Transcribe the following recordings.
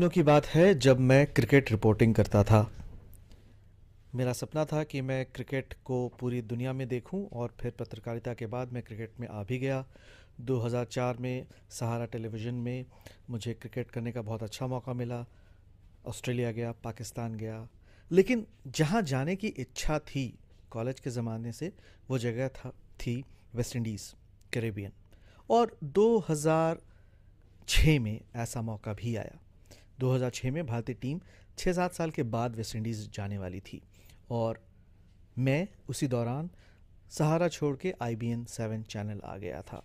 दिनों की बात है जब मैं क्रिकेट रिपोर्टिंग करता था। मेरा सपना था कि मैं क्रिकेट को पूरी दुनिया में देखूँ और फिर पत्रकारिता के बाद मैं क्रिकेट में आ भी गया। 2004 में सहारा टेलीविज़न में मुझे क्रिकेट करने का बहुत अच्छा मौका मिला। ऑस्ट्रेलिया गया, पाकिस्तान गया। लेकिन जहाँ जाने की इच्छा थी कॉलेज के ज़माने से, वो जगह था, थी वेस्ट इंडीज़, करेबियन। और 2006 में ऐसा मौका भी आया। 2006 में भारतीय टीम छः सात साल के बाद वेस्ट इंडीज़ जाने वाली थी और मैं उसी दौरान सहारा छोड़ के I B N seven channel आ गया था।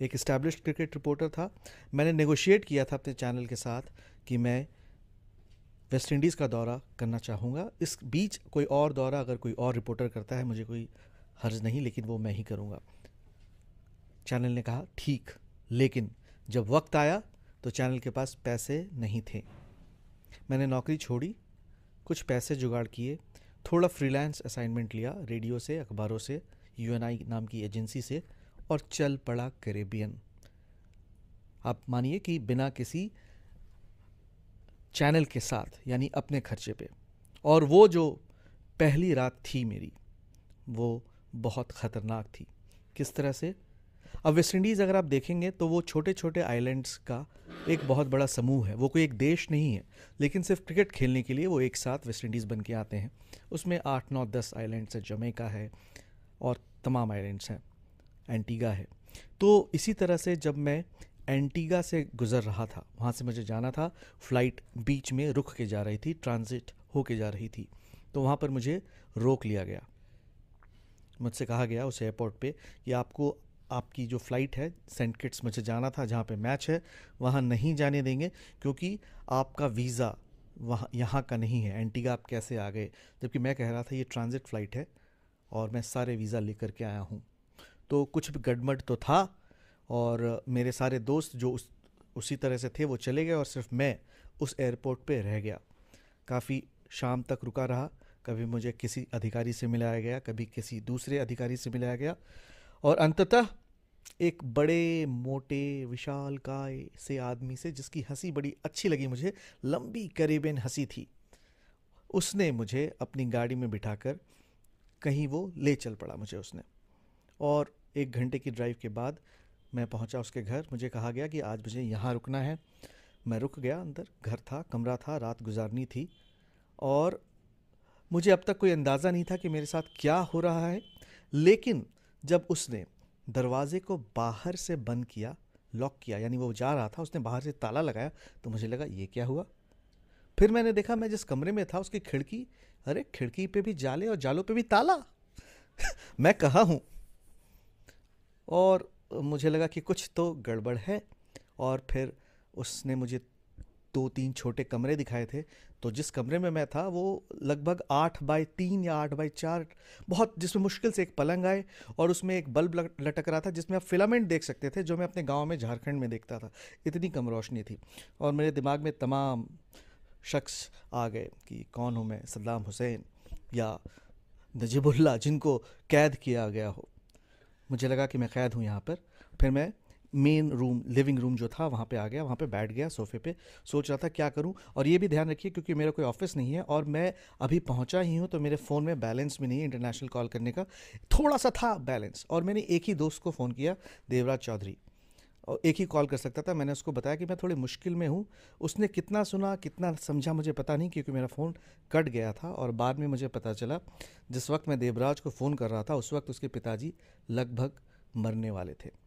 एक इस्टेब्लिश क्रिकेट रिपोर्टर था। मैंने नेगोशिएट किया था अपने चैनल के साथ कि मैं वेस्ट इंडीज़ का दौरा करना चाहूँगा। इस बीच कोई और दौरा अगर कोई और रिपोर्टर करता है, मुझे कोई हर्ज नहीं, लेकिन वो मैं ही करूँगा। चैनल ने कहा, ठीक, लेकिन जब वक्त आया तो चैनल के पास पैसे नहीं थे। मैंने नौकरी छोड़ी, कुछ पैसे जुगाड़ किए, थोड़ा फ्रीलांस असाइनमेंट लिया रेडियो से, अखबारों से यूएनआई नाम की एजेंसी से, और चल पड़ा करेबियन आप मानिए कि बिना किसी चैनल के साथ, यानी अपने खर्चे पे, और वो जो पहली रात थी मेरी, वो बहुत ख़तरनाक थी। किस तरह से? अब वेस्ट इंडीज़ अगर आप देखेंगे तो वो छोटे छोटे आइलैंड्स का एक बहुत बड़ा समूह है। वो कोई एक देश नहीं है, लेकिन सिर्फ़ क्रिकेट खेलने के लिए वो एक साथ वेस्ट इंडीज़ बन के आते हैं। उसमें आठ, नौ, दस आइलैंड्स हैं, जमेका है और तमाम आइलैंड्स हैं। एंटीगा है। तो इसी तरह से जब मैं एंटीगा से गुज़र रहा था, वहाँ से मुझे जाना था, फ़्लाइट बीच में रुक के जा रही थी, ट्रांजिट हो के जा रही थी तो वहाँ पर मुझे रोक लिया गया। मुझसे कहा गया उस एयरपोर्ट पे कि आपको आपकी जो फ़्लाइट है सेंट किट्स मुझे जाना था, जहाँ पे मैच है, वहाँ नहीं जाने देंगे क्योंकि आपका वीज़ा वहाँ, यहाँ का नहीं है। एंटीगा आप कैसे आ गए? जबकि मैं कह रहा था, ये ट्रांजिट फ़्लाइट है और मैं सारे वीज़ा लेकर के आया हूँ। तो कुछ भी गड़मड़ तो था और मेरे सारे दोस्त जो उस, उसी तरह से थे, वो चले गए और सिर्फ़ मैं उस एयरपोर्ट पे रह गया। काफ़ी शाम तक रुका रहा। कभी मुझे किसी अधिकारी से मिलाया गया, कभी किसी दूसरे अधिकारी से मिलाया गया। और अंततः एक बड़े, मोटे, विशाल काय से आदमी से, जिसकी हँसी बड़ी अच्छी लगी मुझे, लंबी करीबन हँसी थी, उसने मुझे अपनी गाड़ी में बिठाकर कहीं वो ले चल पड़ा मुझे उसने। और एक घंटे की ड्राइव के बाद मैं पहुँचा उसके घर। मुझे कहा गया कि आज मुझे यहाँ रुकना है। मैं रुक गया अंदर, घर था, कमरा था, रात गुजारनी थी। और मुझे अब तक कोई अंदाज़ा नहीं था कि मेरे साथ क्या हो रहा है। लेकिन जब उसने दरवाजे को बाहर से बंद किया, लॉक किया, यानी वो जा रहा था, उसने बाहर से ताला लगाया तो मुझे लगा, ये क्या हुआ? फिर मैंने देखा, मैं जिस कमरे में था, उसकी खिड़की, अरे, खिड़की पे भी जाले और जालों पे भी ताला। मैं कहा हूँ। और मुझे लगा कि कुछ तो गड़बड़ है। और फिर उसने मुझे दो तीन छोटे कमरे दिखाए थे। तो जिस कमरे में मैं था, वो लगभग आठ बाई तीन या आठ बाई चार, बहुत जिसमें मुश्किल से एक पलंग आए और उसमें एक बल्ब लटक रहा था, जिसमें आप फिलामेंट देख सकते थे, जो मैं अपने गाँव में झारखंड में देखता था। इतनी कम रोशनी थी और मेरे दिमाग में तमाम शख्स आ गए कि कौन हूँ मैं, सद्दाम हुसैन या नजीबुल्ला, जिनको कैद किया गया हो। मुझे लगा कि मैं कैद हूँ यहाँ पर। फिर मैं मेन रूम लिविंग रूम जो था, वहाँ पे आ गया, वहाँ पे बैठ गया सोफे पे, सोच रहा था क्या करूँ। और ये भी ध्यान रखिए क्योंकि मेरा कोई ऑफ़िस नहीं है और मैं अभी पहुँचा ही हूँ तो मेरे फ़ोन में बैलेंस भी नहीं है इंटरनेशनल कॉल करने का। थोड़ा सा था बैलेंस और मैंने एक ही दोस्त को फ़ोन किया, देवराज चौधरी। और एक ही कॉल कर सकता था, मैंने उसको बताया कि मैं थोड़ी मुश्किल में हूँ। उसने कितना सुना, कितना समझा मुझे पता नहीं क्योंकि मेरा फ़ोन कट गया था और बाद में मुझे पता चला, जिस वक्त मैं देवराज को फ़ोन कर रहा था, उस वक्त उसके पिताजी लगभग मरने वाले थे।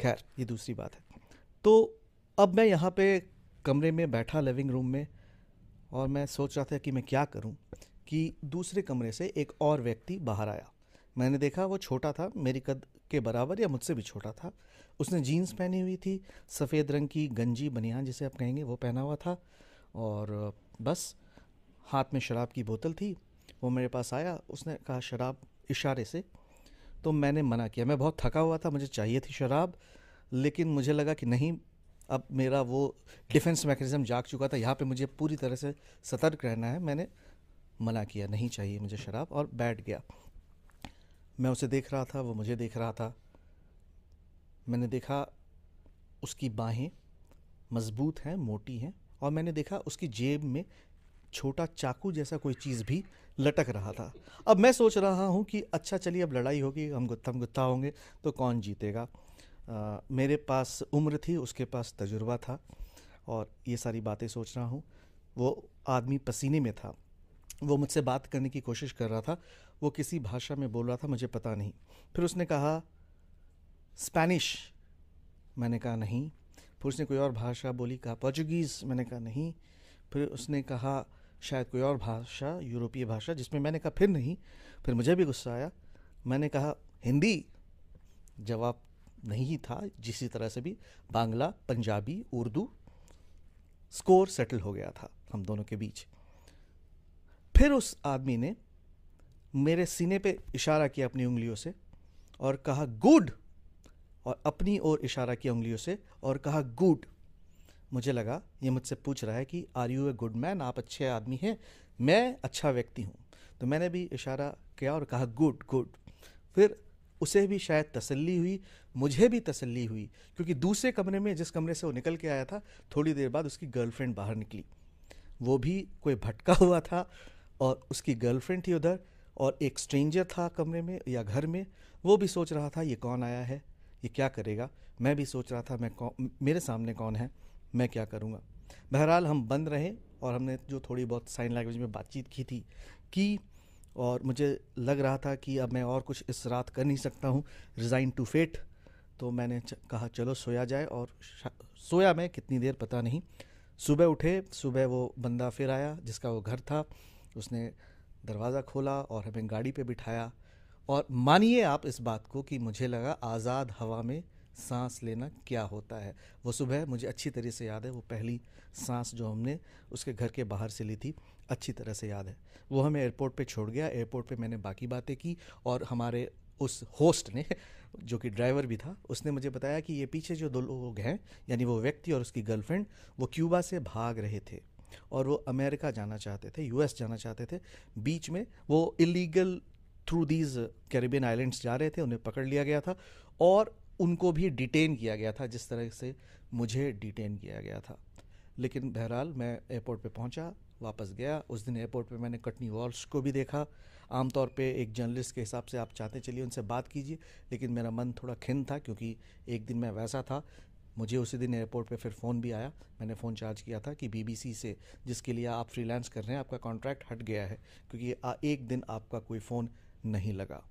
खैर, ये दूसरी बात है। तो अब मैं यहाँ पे कमरे में बैठा लिविंग रूम में, और मैं सोच रहा था कि मैं क्या करूँ कि दूसरे कमरे से एक और व्यक्ति बाहर आया। मैंने देखा वो छोटा था, मेरी कद के बराबर या मुझसे भी छोटा था। उसने जीन्स पहनी हुई थी, सफ़ेद रंग की गंजी बनियान जिसे आप कहेंगे, वो पहना हुआ था, और बस, हाथ में शराब की बोतल थी, वो मेरे पास आया, उसने कहा, शराब इशारे से तो मैंने मना किया। मैं बहुत थका हुआ था, मुझे चाहिए थी शराब, लेकिन मुझे लगा कि नहीं, अब मेरा वो डिफेंस मैकेनिज़्म जाग चुका था। यहाँ पे मुझे पूरी तरह से सतर्क रहना है। मैंने मना किया, नहीं चाहिए मुझे शराब, और बैठ गया। मैं उसे देख रहा था, वो मुझे देख रहा था। मैंने देखा उसकी बाहें मज़बूत हैं, मोटी हैं, और मैंने देखा उसकी जेब में छोटा चाकू जैसा कोई चीज़ भी लटक रहा था। अब मैं सोच रहा हूँ कि अच्छा चलिए अब लड़ाई होगी हम गुत्थम गुत्था होंगे तो कौन जीतेगा? आ, मेरे पास उम्र थी उसके पास तजुर्बा था और ये सारी बातें सोच रहा हूँ। वो आदमी पसीने में था। वो मुझसे बात करने की कोशिश कर रहा था। वो किसी भाषा में बोल रहा था मुझे पता नहीं। फिर उसने कहा स्पेनिश? मैंने कहा नहीं। फिर उसने कोई और भाषा बोली कहा पोर्चुगीज़? मैंने कहा नहीं। फिर उसने कहा शायद कोई और भाषा, यूरोपीय भाषा, जिसमें मैंने कहा, फिर नहीं। फिर मुझे भी गुस्सा आया। मैंने कहा, हिंदी? जवाब नहीं था, जिसी तरह से भी बांग्ला, पंजाबी, उर्दू स्कोर सेटल हो गया था हम दोनों के बीच। फिर उस आदमी ने मेरे सीने पे इशारा किया अपनी उंगलियों से और कहा, गुड! और अपनी ओर इशारा किया उंगलियों से और कहा, गुड! मुझे लगा, ये मुझसे पूछ रहा है कि are you a good man आप अच्छे आदमी हैं। मैं अच्छा व्यक्ति हूँ। तो मैंने भी इशारा किया और कहा गुड गुड फिर उसे भी शायद तसल्ली हुई, मुझे भी तसल्ली हुई, क्योंकि दूसरे कमरे में, जिस कमरे से वो निकल के आया था, थोड़ी देर बाद उसकी गर्लफ्रेंड बाहर निकली। वो भी कोई भटका हुआ था और उसकी गर्लफ्रेंड थी उधर और एक स्ट्रेंजर था कमरे में या घर में। वो भी सोच रहा था, ये कौन आया है? ये क्या करेगा? मैं भी सोच रहा था, मैं कौन मेरे सामने कौन है? मैं क्या करूँगा? बहरहाल हम बंद रहे और हमने जो थोड़ी बहुत साइन लैंग्वेज में बातचीत की थी, कि और मुझे लग रहा था कि अब मैं और कुछ इस रात कर नहीं सकता हूँ रिज़ाइन टू फेट तो मैंने कहा, चलो, सोया जाए। और सोया मैं कितनी देर पता नहीं। सुबह उठे, सुबह वो बंदा फिर आया, जिसका वो घर था। उसने दरवाज़ा खोला और हमें गाड़ी पे बिठाया। और मानिए आप इस बात को कि मुझे लगा आज़ाद हवा में सांस लेना क्या होता है? वो सुबह, मुझे अच्छी तरह से याद है, वो पहली सांस जो हमने उसके घर के बाहर से ली थी, अच्छी तरह से याद है। वो हमें एयरपोर्ट पे छोड़ गया, एयरपोर्ट पे मैंने बाकी बातें की और हमारे उस होस्ट ने, जो कि ड्राइवर भी था, उसने मुझे बताया कि ये पीछे जो दो लोग हैं, यानी वो व्यक्ति और उसकी गर्लफ्रेंड, वो क्यूबा से भाग रहे थे और वो अमेरिका जाना चाहते थे, यूएस जाना चाहते थे। बीच में वो illegal through these Caribbean islands जा रहे थे, उन्हें पकड़ लिया गया था और उनको भी डिटेन किया गया था, जिस तरह से मुझे डिटेन किया गया था। लेकिन बहरहाल, मैं एयरपोर्ट पे पहुँचा, वापस गया। उस दिन एयरपोर्ट पे मैंने कटनी वॉल्स को भी देखा। आमतौर पे एक जर्नलिस्ट के हिसाब से आप चाहते चलिए उनसे बात कीजिए, लेकिन मेरा मन थोड़ा खिन था, क्योंकि एक दिन मैं वैसा था। मुझे उसी दिन एयरपोर्ट पे फिर फ़ोन भी आया। मैंने फ़ोन चार्ज किया था कि बीबीसी से, जिसके लिए आप फ्रीलांस कर रहे हैं, आपका कॉन्ट्रैक्ट हट गया है, क्योंकि एक दिन आपका कोई फ़ोन नहीं लगा।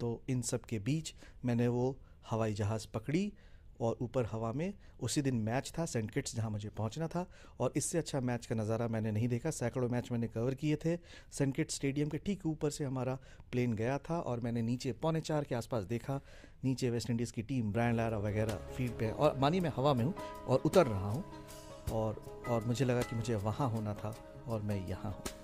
तो इन सब के बीच मैंने वो हवाई जहाज़ पकड़ी और ऊपर हवा में, उसी दिन मैच था, सेंट किट्स जहाँ मुझे पहुँचना था। और इससे अच्छा मैच का नज़ारा मैंने नहीं देखा, सैकड़ों मैच मैंने कवर किए थे। सेंट किट्स स्टेडियम के ठीक ऊपर से हमारा प्लेन गया था और मैंने नीचे पौने चार के आसपास देखा। नीचे वेस्ट इंडीज़ की टीम ब्रांड लारा वगैरह, फ़ील्ड पे, और मानी मैं हवा में हूँ और उतर रहा हूँ और और मुझे लगा कि मुझे वहाँ होना था और मैं यहाँ हूँ।